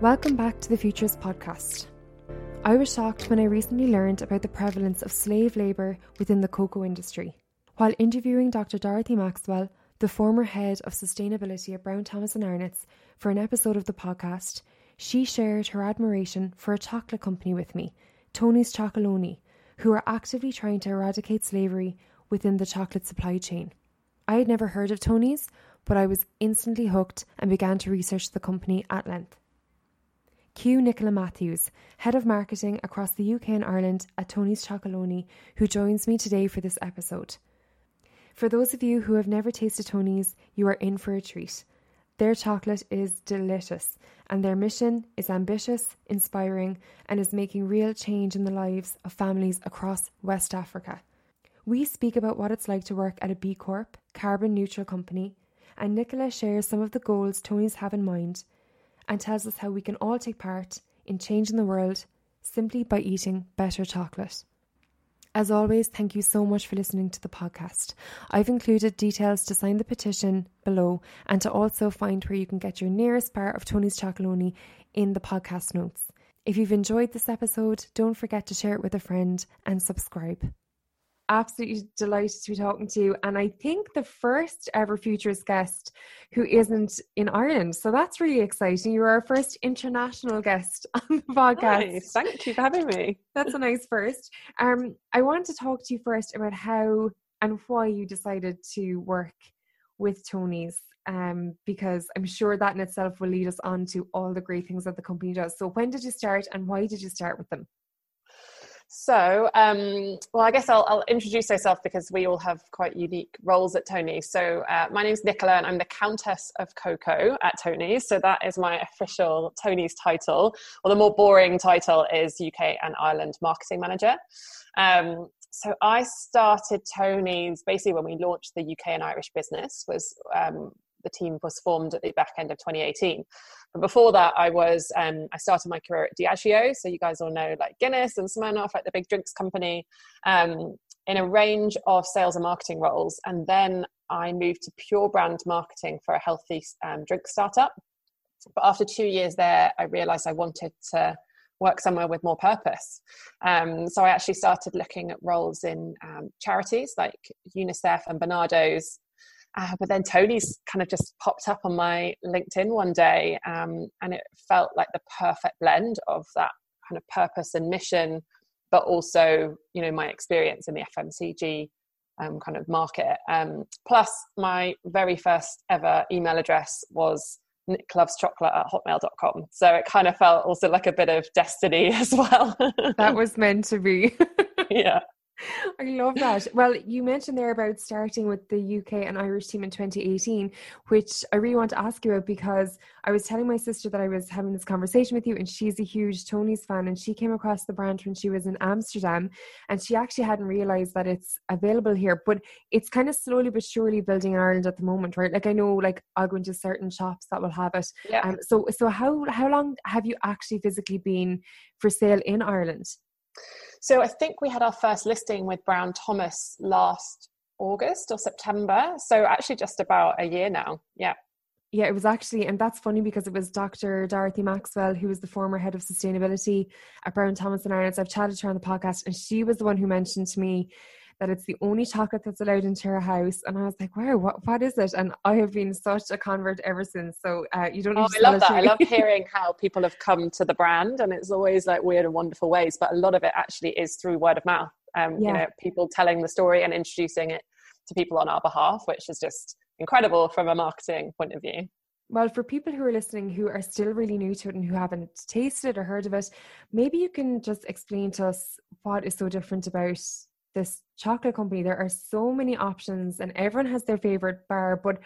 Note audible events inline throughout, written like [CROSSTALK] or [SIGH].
Welcome back to the Futures podcast. I was shocked when I recently learned about the prevalence of slave labour within the cocoa industry. While interviewing Dr. Dorothy Maxwell, the former head of sustainability at Brown Thomas and Arnott's, for an episode of the podcast, she shared her admiration for a chocolate company with me, Tony's Chocolonely, who are actively trying to eradicate slavery within the chocolate supply chain. I had never heard of Tony's, but I was instantly hooked and began to research the company at length. Q Nicola Matthews, Head of Marketing across the UK and Ireland at Tony's Chocolonely, who joins me today for this episode. For those of you who have never tasted Tony's, you are in for a treat. Their chocolate is delicious, and their mission is ambitious, inspiring, and is making real change in the lives of families across West Africa. We speak about what it's like to work at a B Corp, carbon neutral company, and Nicola shares some of the goals Tony's have in mind and tells us how we can all take part in changing the world simply by eating better chocolate. As always, thank you so much for listening to the podcast. I've included details to sign the petition below and to also find where you can get your nearest bar of Tony's Chocolonely in the podcast notes. If you've enjoyed this episode, don't forget to share it with a friend and subscribe absolutely delighted to be talking to you. And I think the first ever Futurist guest who isn't in Ireland. So that's really exciting. You're our first international guest [LAUGHS] on the podcast. Nice. Thank you for having me. That's a nice first. Um, I want to talk to you first about how and why you decided to work with Tony's. Um, because I'm sure that in itself will lead us on to all the great things that the company does. So, when did you start and why did you start with them? So, um, well, I guess I'll, I'll, introduce myself because we all have quite unique roles at Tony. So, uh, my name is Nicola, and I'm the Countess of Coco at Tony's. So, that is my official Tony's title. Well, the more boring title is UK and Ireland Marketing Manager. Um, so, I started Tony's basically when we launched the UK and Irish business. Was um, the team was formed at the back end of 2018. But before that, I was um, I started my career at Diageo. So you guys all know like Guinness and Smirnoff, like the big drinks company, um, in a range of sales and marketing roles. And then I moved to pure brand marketing for a healthy um, drink startup. But after two years there, I realized I wanted to work somewhere with more purpose. Um, so I actually started looking at roles in um, charities like UNICEF and Barnardo's, uh, but then Tony's kind of just popped up on my LinkedIn one day, um, and it felt like the perfect blend of that kind of purpose and mission, but also, you know, my experience in the FMCG um, kind of market. Um, plus, my very first ever email address was nickloveschocolate at hotmail.com. So it kind of felt also like a bit of destiny [LAUGHS] as well. that was meant to be. [LAUGHS] yeah. I love that. Well, you mentioned there about starting with the UK and Irish team in 2018, which I really want to ask you about because I was telling my sister that I was having this conversation with you, and she's a huge Tony's fan, and she came across the brand when she was in Amsterdam, and she actually hadn't realized that it's available here, but it's kind of slowly but surely building in Ireland at the moment, right? Like I know, like I'll go into certain shops that will have it. Yeah. Um, so, so how how long have you actually physically been for sale in Ireland? So I think we had our first listing with Brown Thomas last August or September. So actually just about a year now. Yeah. Yeah, it was actually, and that's funny because it was Dr. Dorothy Maxwell, who was the former head of sustainability at Brown Thomas and Arnott's. I've chatted to her on the podcast, and she was the one who mentioned to me that it's the only chocolate that's allowed into her house. And I was like, wow, what, what is it? And I have been such a convert ever since. So uh, you don't oh, I love that. I love [LAUGHS] hearing how people have come to the brand and it's always like weird and wonderful ways, but a lot of it actually is through word of mouth. Um, yeah. You know, people telling the story and introducing it to people on our behalf, which is just incredible from a marketing point of view. Well, for people who are listening who are still really new to it and who haven't tasted or heard of it, maybe you can just explain to us what is so different about this chocolate company there are so many options and everyone has their favorite bar but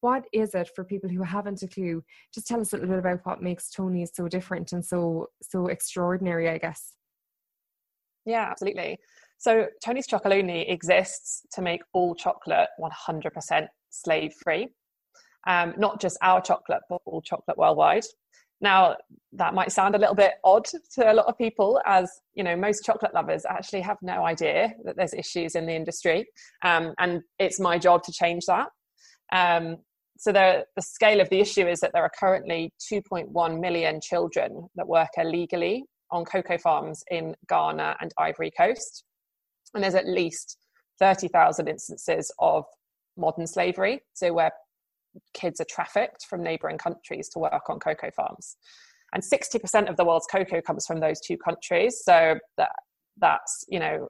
what is it for people who haven't a clue? Just tell us a little bit about what makes Tony's so different and so so extraordinary i guess. Yeah absolutely. So tony's chocolonely exists to make all chocolate 100% slave free um, not just our chocolate but all chocolate worldwide now, that might sound a little bit odd to a lot of people, as you know, most chocolate lovers actually have no idea that there's issues in the industry, um, and it's my job to change that. Um, so the, the scale of the issue is that there are currently 2.1 million children that work illegally on cocoa farms in Ghana and Ivory Coast. And there's at least 30,000 instances of modern slavery, so where kids are trafficked from neighboring countries to work on cocoa farms. And 60% of the world's cocoa comes from those two countries. So that that's, you know,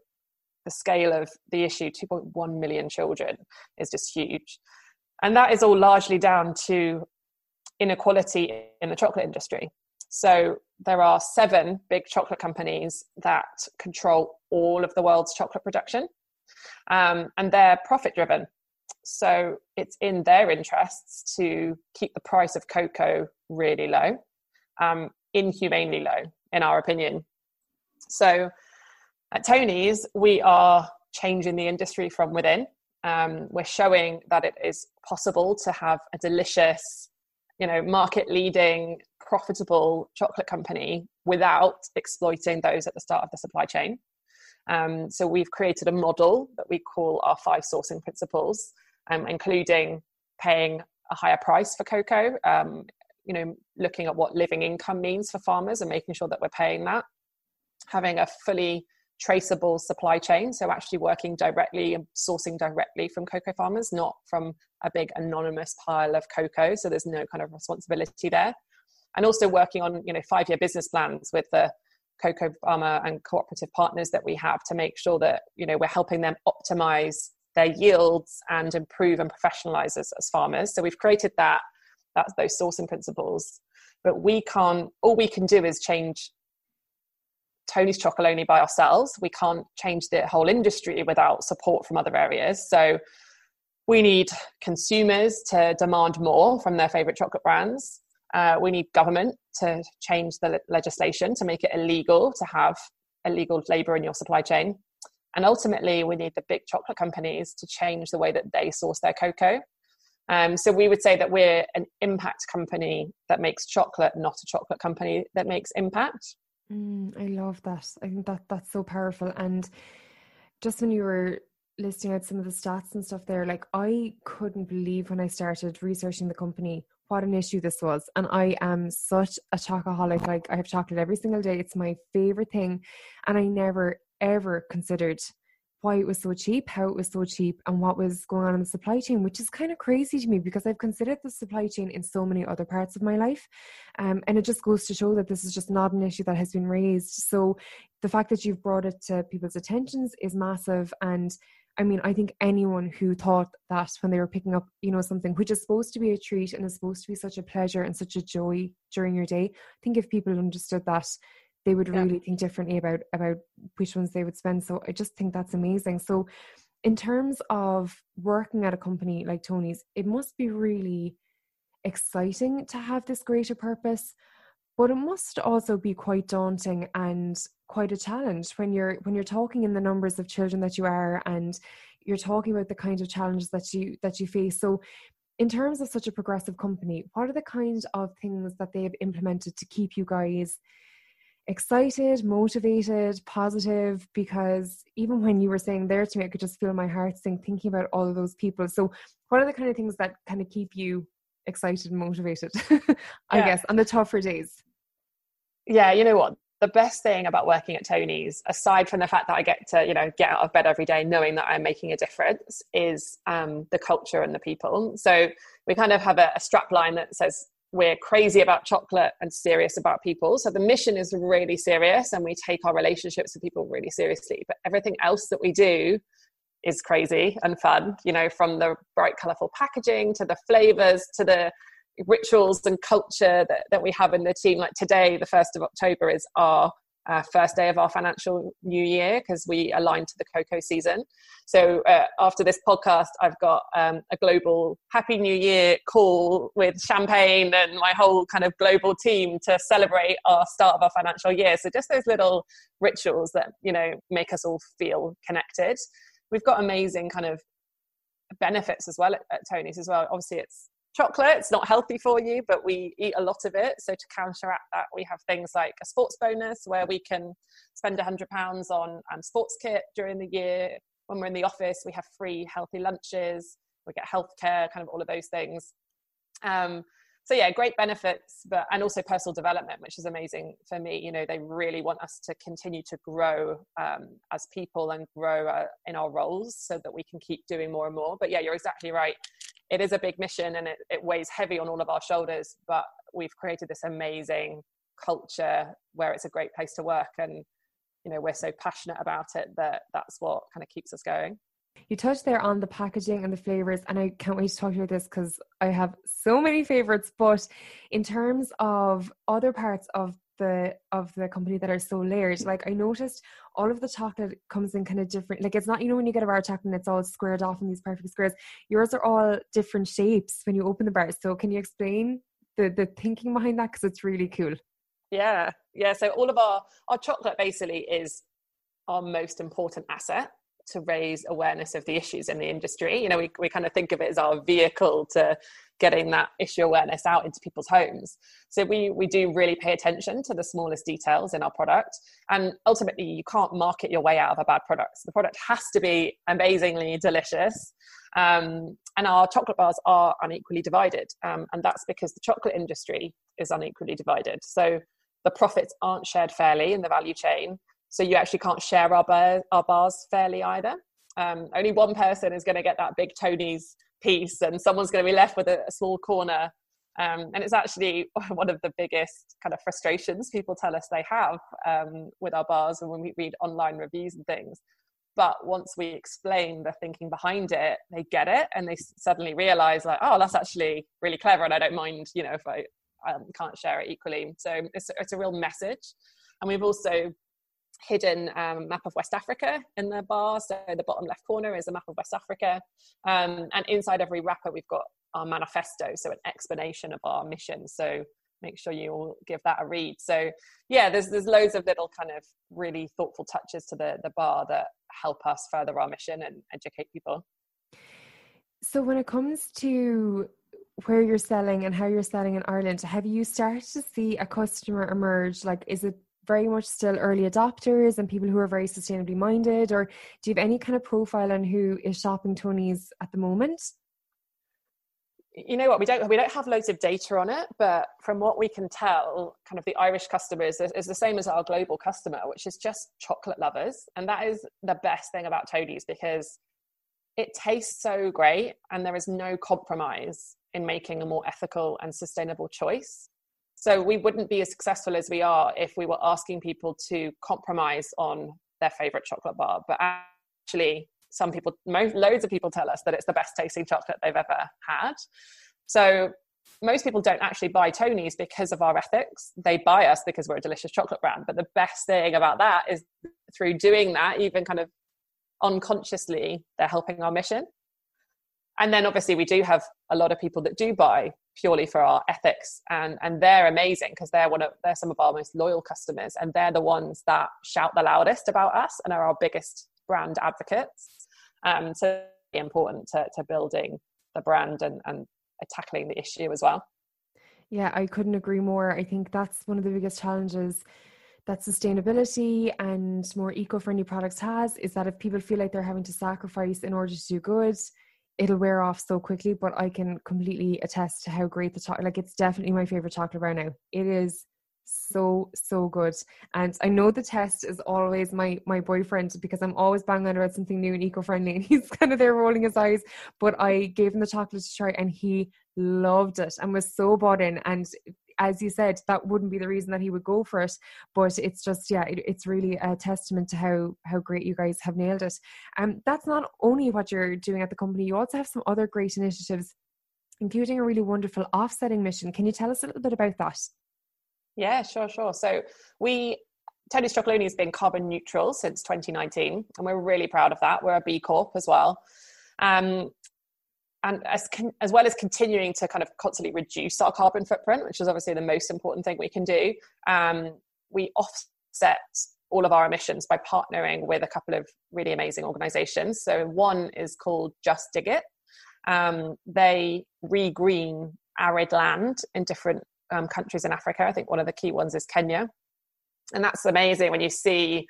the scale of the issue 2.1 million children is just huge. And that is all largely down to inequality in the chocolate industry. So there are seven big chocolate companies that control all of the world's chocolate production, um, and they're profit driven. So it's in their interests to keep the price of cocoa really low, um, inhumanely low, in our opinion. So at Tony's, we are changing the industry from within. Um, we're showing that it is possible to have a delicious, you know, market leading, profitable chocolate company without exploiting those at the start of the supply chain. Um, so we've created a model that we call our five sourcing principles um, including paying a higher price for cocoa, um, you know, looking at what living income means for farmers and making sure that we're paying that, having a fully traceable supply chain, so actually working directly and sourcing directly from cocoa farmers, not from a big anonymous pile of cocoa. So there's no kind of responsibility there. And also working on, you know, five-year business plans with the cocoa farmer and cooperative partners that we have to make sure that, you know, we're helping them optimize their yields and improve and professionalize us as farmers. So we've created that, that's those sourcing principles. But we can't, all we can do is change Tony's Chocolonely by ourselves. We can't change the whole industry without support from other areas. So we need consumers to demand more from their favorite chocolate brands. Uh, we need government to change the legislation to make it illegal to have illegal labor in your supply chain. And ultimately, we need the big chocolate companies to change the way that they source their cocoa. Um, so we would say that we're an impact company that makes chocolate, not a chocolate company that makes impact. Mm, I love that. I think that that's so powerful. And just when you were listing out some of the stats and stuff there, like I couldn't believe when I started researching the company what an issue this was. And I am such a chocoholic. Like I have chocolate every single day. It's my favorite thing. And I never ever considered why it was so cheap, how it was so cheap, and what was going on in the supply chain, which is kind of crazy to me because I've considered the supply chain in so many other parts of my life. Um, and it just goes to show that this is just not an issue that has been raised. So the fact that you've brought it to people's attentions is massive. And I mean, I think anyone who thought that when they were picking up, you know, something which is supposed to be a treat and is supposed to be such a pleasure and such a joy during your day, I think if people understood that they would really think differently about about which ones they would spend. So i just think that's amazing. So in terms of working at a company like tony's it must be really exciting to have this greater purpose but it must also be quite daunting and quite a challenge when you're when you're talking in the numbers of children that you are and you're talking about the kind of challenges that you that you face. So in terms of such a progressive company what are the kind of things that they have implemented to keep you guys excited, motivated, positive, because even when you were saying there to me, I could just feel my heart sink thinking about all of those people. So, what are the kind of things that kind of keep you excited and motivated, [LAUGHS] I yeah. guess, on the tougher days? Yeah, you know what? The best thing about working at Tony's, aside from the fact that I get to, you know, get out of bed every day knowing that I'm making a difference, is um, the culture and the people. So we kind of have a, a strap line that says we're crazy about chocolate and serious about people. So the mission is really serious and we take our relationships with people really seriously. But everything else that we do is crazy and fun, you know, from the bright, colorful packaging to the flavors to the rituals and culture that, that we have in the team. Like today, the 1st of October is our uh, first day of our financial new year because we align to the cocoa season. So uh, after this podcast, I've got um, a global Happy New Year call with champagne and my whole kind of global team to celebrate our start of our financial year. So just those little rituals that you know make us all feel connected. We've got amazing kind of benefits as well at, at Tony's as well. Obviously, it's chocolate. It's not healthy for you, but we eat a lot of it. So to counteract that, we have things like a sports bonus where we can spend £100 on um, sports kit during the year. When we're in the office, we have free healthy lunches. We get healthcare, kind of all of those things. Um, so yeah, great benefits, but and also personal development, which is amazing for me. You know, they really want us to continue to grow um, as people and grow uh, in our roles so that we can keep doing more and more. But yeah, you're exactly right. It is a big mission and it, it weighs heavy on all of our shoulders. But we've created this amazing culture where it's a great place to work, and you know, we're so passionate about it that that's what kind of keeps us going. You touched there on the packaging and the flavors, and I can't wait to talk to you about this because I have so many favorites. But in terms of other parts of the of the company that are so layered, like I noticed all of the chocolate comes in kind of different. Like it's not you know when you get a bar of chocolate and it's all squared off in these perfect squares. Yours are all different shapes when you open the bars. So can you explain the the thinking behind that? Because it's really cool. Yeah, yeah. So all of our our chocolate basically is our most important asset to raise awareness of the issues in the industry. You know, we, we kind of think of it as our vehicle to getting that issue awareness out into people's homes. So we, we do really pay attention to the smallest details in our product. And ultimately, you can't market your way out of a bad product. The product has to be amazingly delicious. Um, and our chocolate bars are unequally divided. Um, and that's because the chocolate industry is unequally divided. So the profits aren't shared fairly in the value chain so you actually can't share our, bar, our bars fairly either. Um, only one person is going to get that big Tony's piece, and someone's going to be left with a, a small corner. Um, and it's actually [LAUGHS] one of the biggest kind of frustrations people tell us they have um, with our bars and when we read online reviews and things. But once we explain the thinking behind it, they get it and they suddenly realize, like, oh, that's actually really clever, and I don't mind, you know, if I um, can't share it equally. So it's, it's a real message. And we've also hidden um, map of West Africa in the bar. So the bottom left corner is a map of West Africa. Um, and inside every wrapper, we've got our manifesto, so an explanation of our mission. So make sure you all give that a read. So yeah, there's there's loads of little kind of really thoughtful touches to the the bar that help us further our mission and educate people. So when it comes to where you're selling and how you're selling in Ireland, have you started to see a customer emerge? Like, is it very much still early adopters and people who are very sustainably minded or do you have any kind of profile on who is shopping tony's at the moment? You know what? We don't we don't have loads of data on it but from what we can tell kind of the irish customers is, is the same as our global customer which is just chocolate lovers. And that is the best thing about tony's because it tastes so great and there is no compromise in making a more ethical and sustainable choice so we wouldn't be as successful as we are if we were asking people to compromise on their favorite chocolate bar. But actually, some people, most, loads of people tell us that it's the best tasting chocolate they've ever had. So most people don't actually buy Tony's because of our ethics. They buy us because we're a delicious chocolate brand. But the best thing about that is through doing that, even kind of unconsciously, they're helping our mission. And then obviously we do have a lot of people that do buy purely for our ethics and and they're amazing because they're one of they're some of our most loyal customers and they're the ones that shout the loudest about us and are our biggest brand advocates. Um so important to, to building the brand and and tackling the issue as well. Yeah i couldn't agree more. I think that's one of the biggest challenges that sustainability and more eco-friendly products has is that if people feel like they're having to sacrifice in order to do good it'll wear off so quickly, but I can completely attest to how great the chocolate. Like it's definitely my favorite chocolate bar now. It is so so good and i know the test is always my my boyfriend because i'm always banging on about something new and eco-friendly [LAUGHS] and he's kind of there rolling his eyes but i gave him the chocolate to try and he loved it and was so bought in and as you said, that wouldn't be the reason that he would go for it. But it's just, yeah, it, it's really a testament to how how great you guys have nailed it. And um, that's not only what you're doing at the company; you also have some other great initiatives, including a really wonderful offsetting mission. Can you tell us a little bit about that? Yeah, sure, sure. So we Tony Chocolonely has been carbon neutral since 2019, and we're really proud of that. We're a B Corp as well. Um, and as, con- as well as continuing to kind of constantly reduce our carbon footprint, which is obviously the most important thing we can do, um, we offset all of our emissions by partnering with a couple of really amazing organizations. So one is called Justdiggit. Um, they regreen arid land in different um, countries in Africa. I think one of the key ones is Kenya. And that's amazing when you see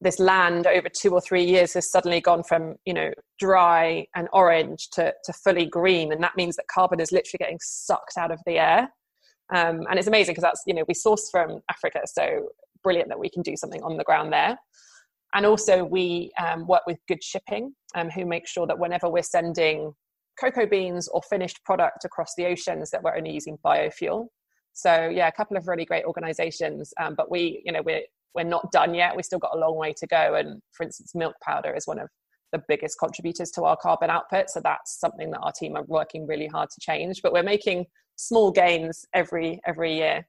this land over two or three years has suddenly gone from you know dry and orange to, to fully green. And that means that carbon is literally getting sucked out of the air. Um, and it's amazing because that's you know we source from africa so brilliant that we can do something on the ground there. And also we um, work with GoodShipping um, who make sure that whenever we're sending cocoa beans or finished product across the oceans that we're only using biofuel. So yeah a couple of really great organizations um, but we you know we're we're not done yet. We've still got a long way to go. And for instance, milk powder is one of the biggest contributors to our carbon output. So that's something that our team are working really hard to change. But we're making small gains every every year.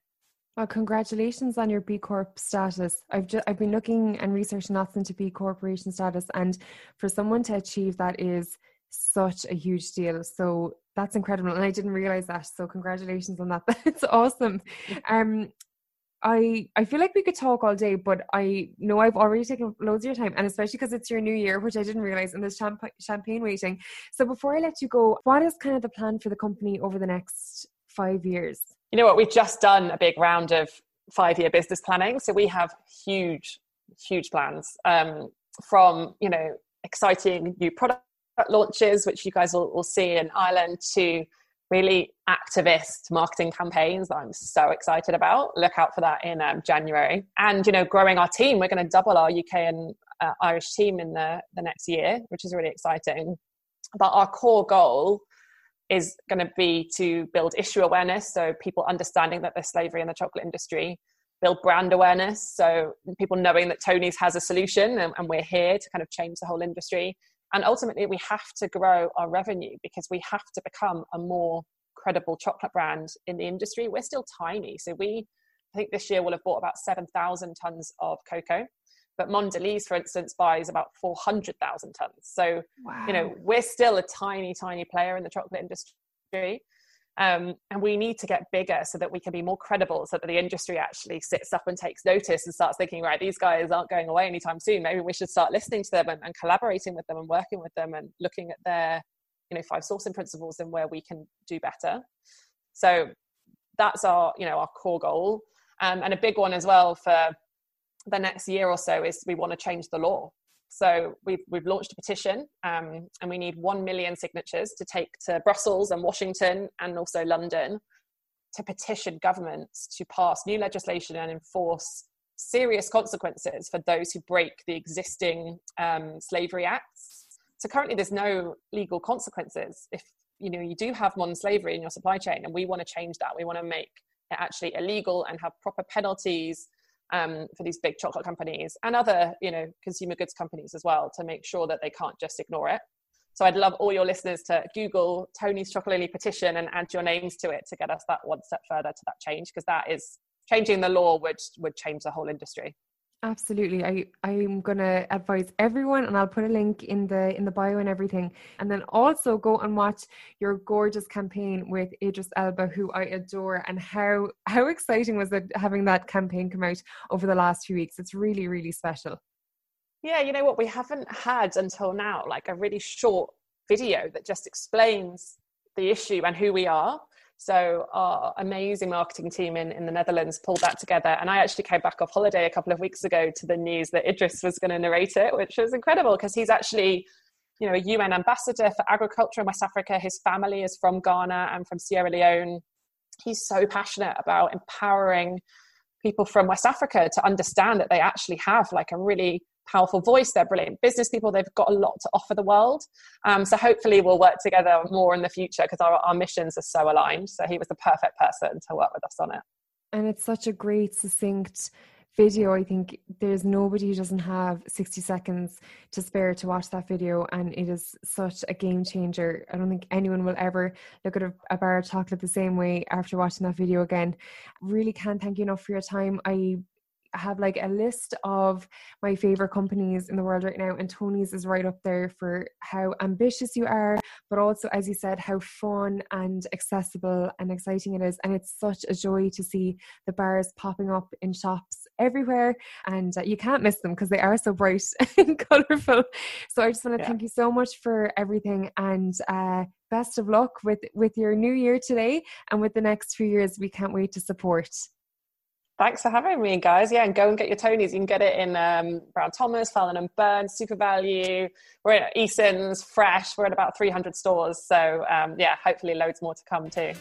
Well, congratulations on your B Corp status. I've just I've been looking and researching lots into B Corporation status, and for someone to achieve that is such a huge deal. So that's incredible, and I didn't realize that. So congratulations on that. [LAUGHS] That's awesome. [LAUGHS] Um, I I feel like we could talk all day, but I know I've already taken loads of your time, and especially because it's your new year, which I didn't realize, and there's champ- champagne waiting. So before I let you go, what is kind of the plan for the company over the next five years? You know what? We've just done a big round of five-year business planning, so we have huge, huge plans um, from you know exciting new product launches, which you guys will, will see in Ireland, to really activist marketing campaigns that I'm so excited about. Look out for that in um, January. And, you know, growing our team, we're going to double our UK and uh, Irish team in the, the next year, which is really exciting. But our core goal is going to be to build issue awareness, so people understanding that there's slavery in the chocolate industry, build brand awareness, so people knowing that Tony's has a solution and, and we're here to kind of change the whole industry, and ultimately, we have to grow our revenue because we have to become a more credible chocolate brand in the industry. We're still tiny. So we, I think this year will have bought about 7,000 tons of cocoa. But Mondelez, for instance, buys about 400,000 tons. So, wow. you know, we're still a tiny, tiny player in the chocolate industry. Um, and we need to get bigger so that we can be more credible so that the industry actually sits up and takes notice and starts thinking right these guys aren't going away anytime soon. Maybe we should start listening to them and, and collaborating with them and working with them and looking at their you know five sourcing principles and where we can do better. So that's our you know our core goal. Um, and a big one as well for the next year or so is we want to change the law so we've, we've launched a petition um, and we need 1 million signatures to take to Brussels and Washington and also London to petition governments to pass new legislation and enforce serious consequences for those who break the existing um, slavery acts. So currently there's no legal consequences if you know you do have modern slavery in your supply chain and we want to change that. We want to make it actually illegal and have proper penalties um, for these big chocolate companies and other you know consumer goods companies as well to make sure that they can't just ignore it. So i'd love all your listeners to google tony's chocolate petition and add your names to it to get us that one step further to that change because that is changing the law would would change the whole industry Absolutely. I I'm to advise everyone and I'll put a link in the in the bio and everything. And then also go and watch your gorgeous campaign with Idris Elba who I adore and how how exciting was it having that campaign come out over the last few weeks. It's really really special. Yeah, you know what we haven't had until now like a really short video that just explains the issue and who we are so our amazing marketing team in, in the Netherlands pulled that together. And I actually came back off holiday a couple of weeks ago to the news that Idris was going to narrate it, which was incredible because he's actually, you know, a UN ambassador for agriculture in West Africa. His family is from Ghana and from Sierra Leone. He's so passionate about empowering people from West Africa to understand that they actually have like a really powerful voice. They're brilliant business people. They've got a lot to offer the world. Um, so hopefully we'll work together more in the future because our, our missions are so aligned. So he was the perfect person to work with us on it. And it's such a great, succinct video. I think there's nobody who doesn't have 60 seconds to spare to watch that video, and it is such a game changer. I don't think anyone will ever look at a, a bar of chocolate the same way after watching that video again. Really can't thank you enough for your time. I have like a list of my favorite companies in the world right now, and Tony's is right up there for how ambitious you are, but also, as you said, how fun and accessible and exciting it is. And it's such a joy to see the bars popping up in shops everywhere, and uh, you can't miss them because they are so bright [LAUGHS] and colorful. So I just want to yeah. thank you so much for everything and. Uh, best of luck with with your new year today and with the next few years we can't wait to support Thanks for having me, guys. Yeah, and go and get your Tony's. You can get it in um, Brown Thomas, Fallon and Byrne, SuperValu. We're at Eason's, Fresh. We're at about 300 stores. So, um, yeah, hopefully loads more to come too.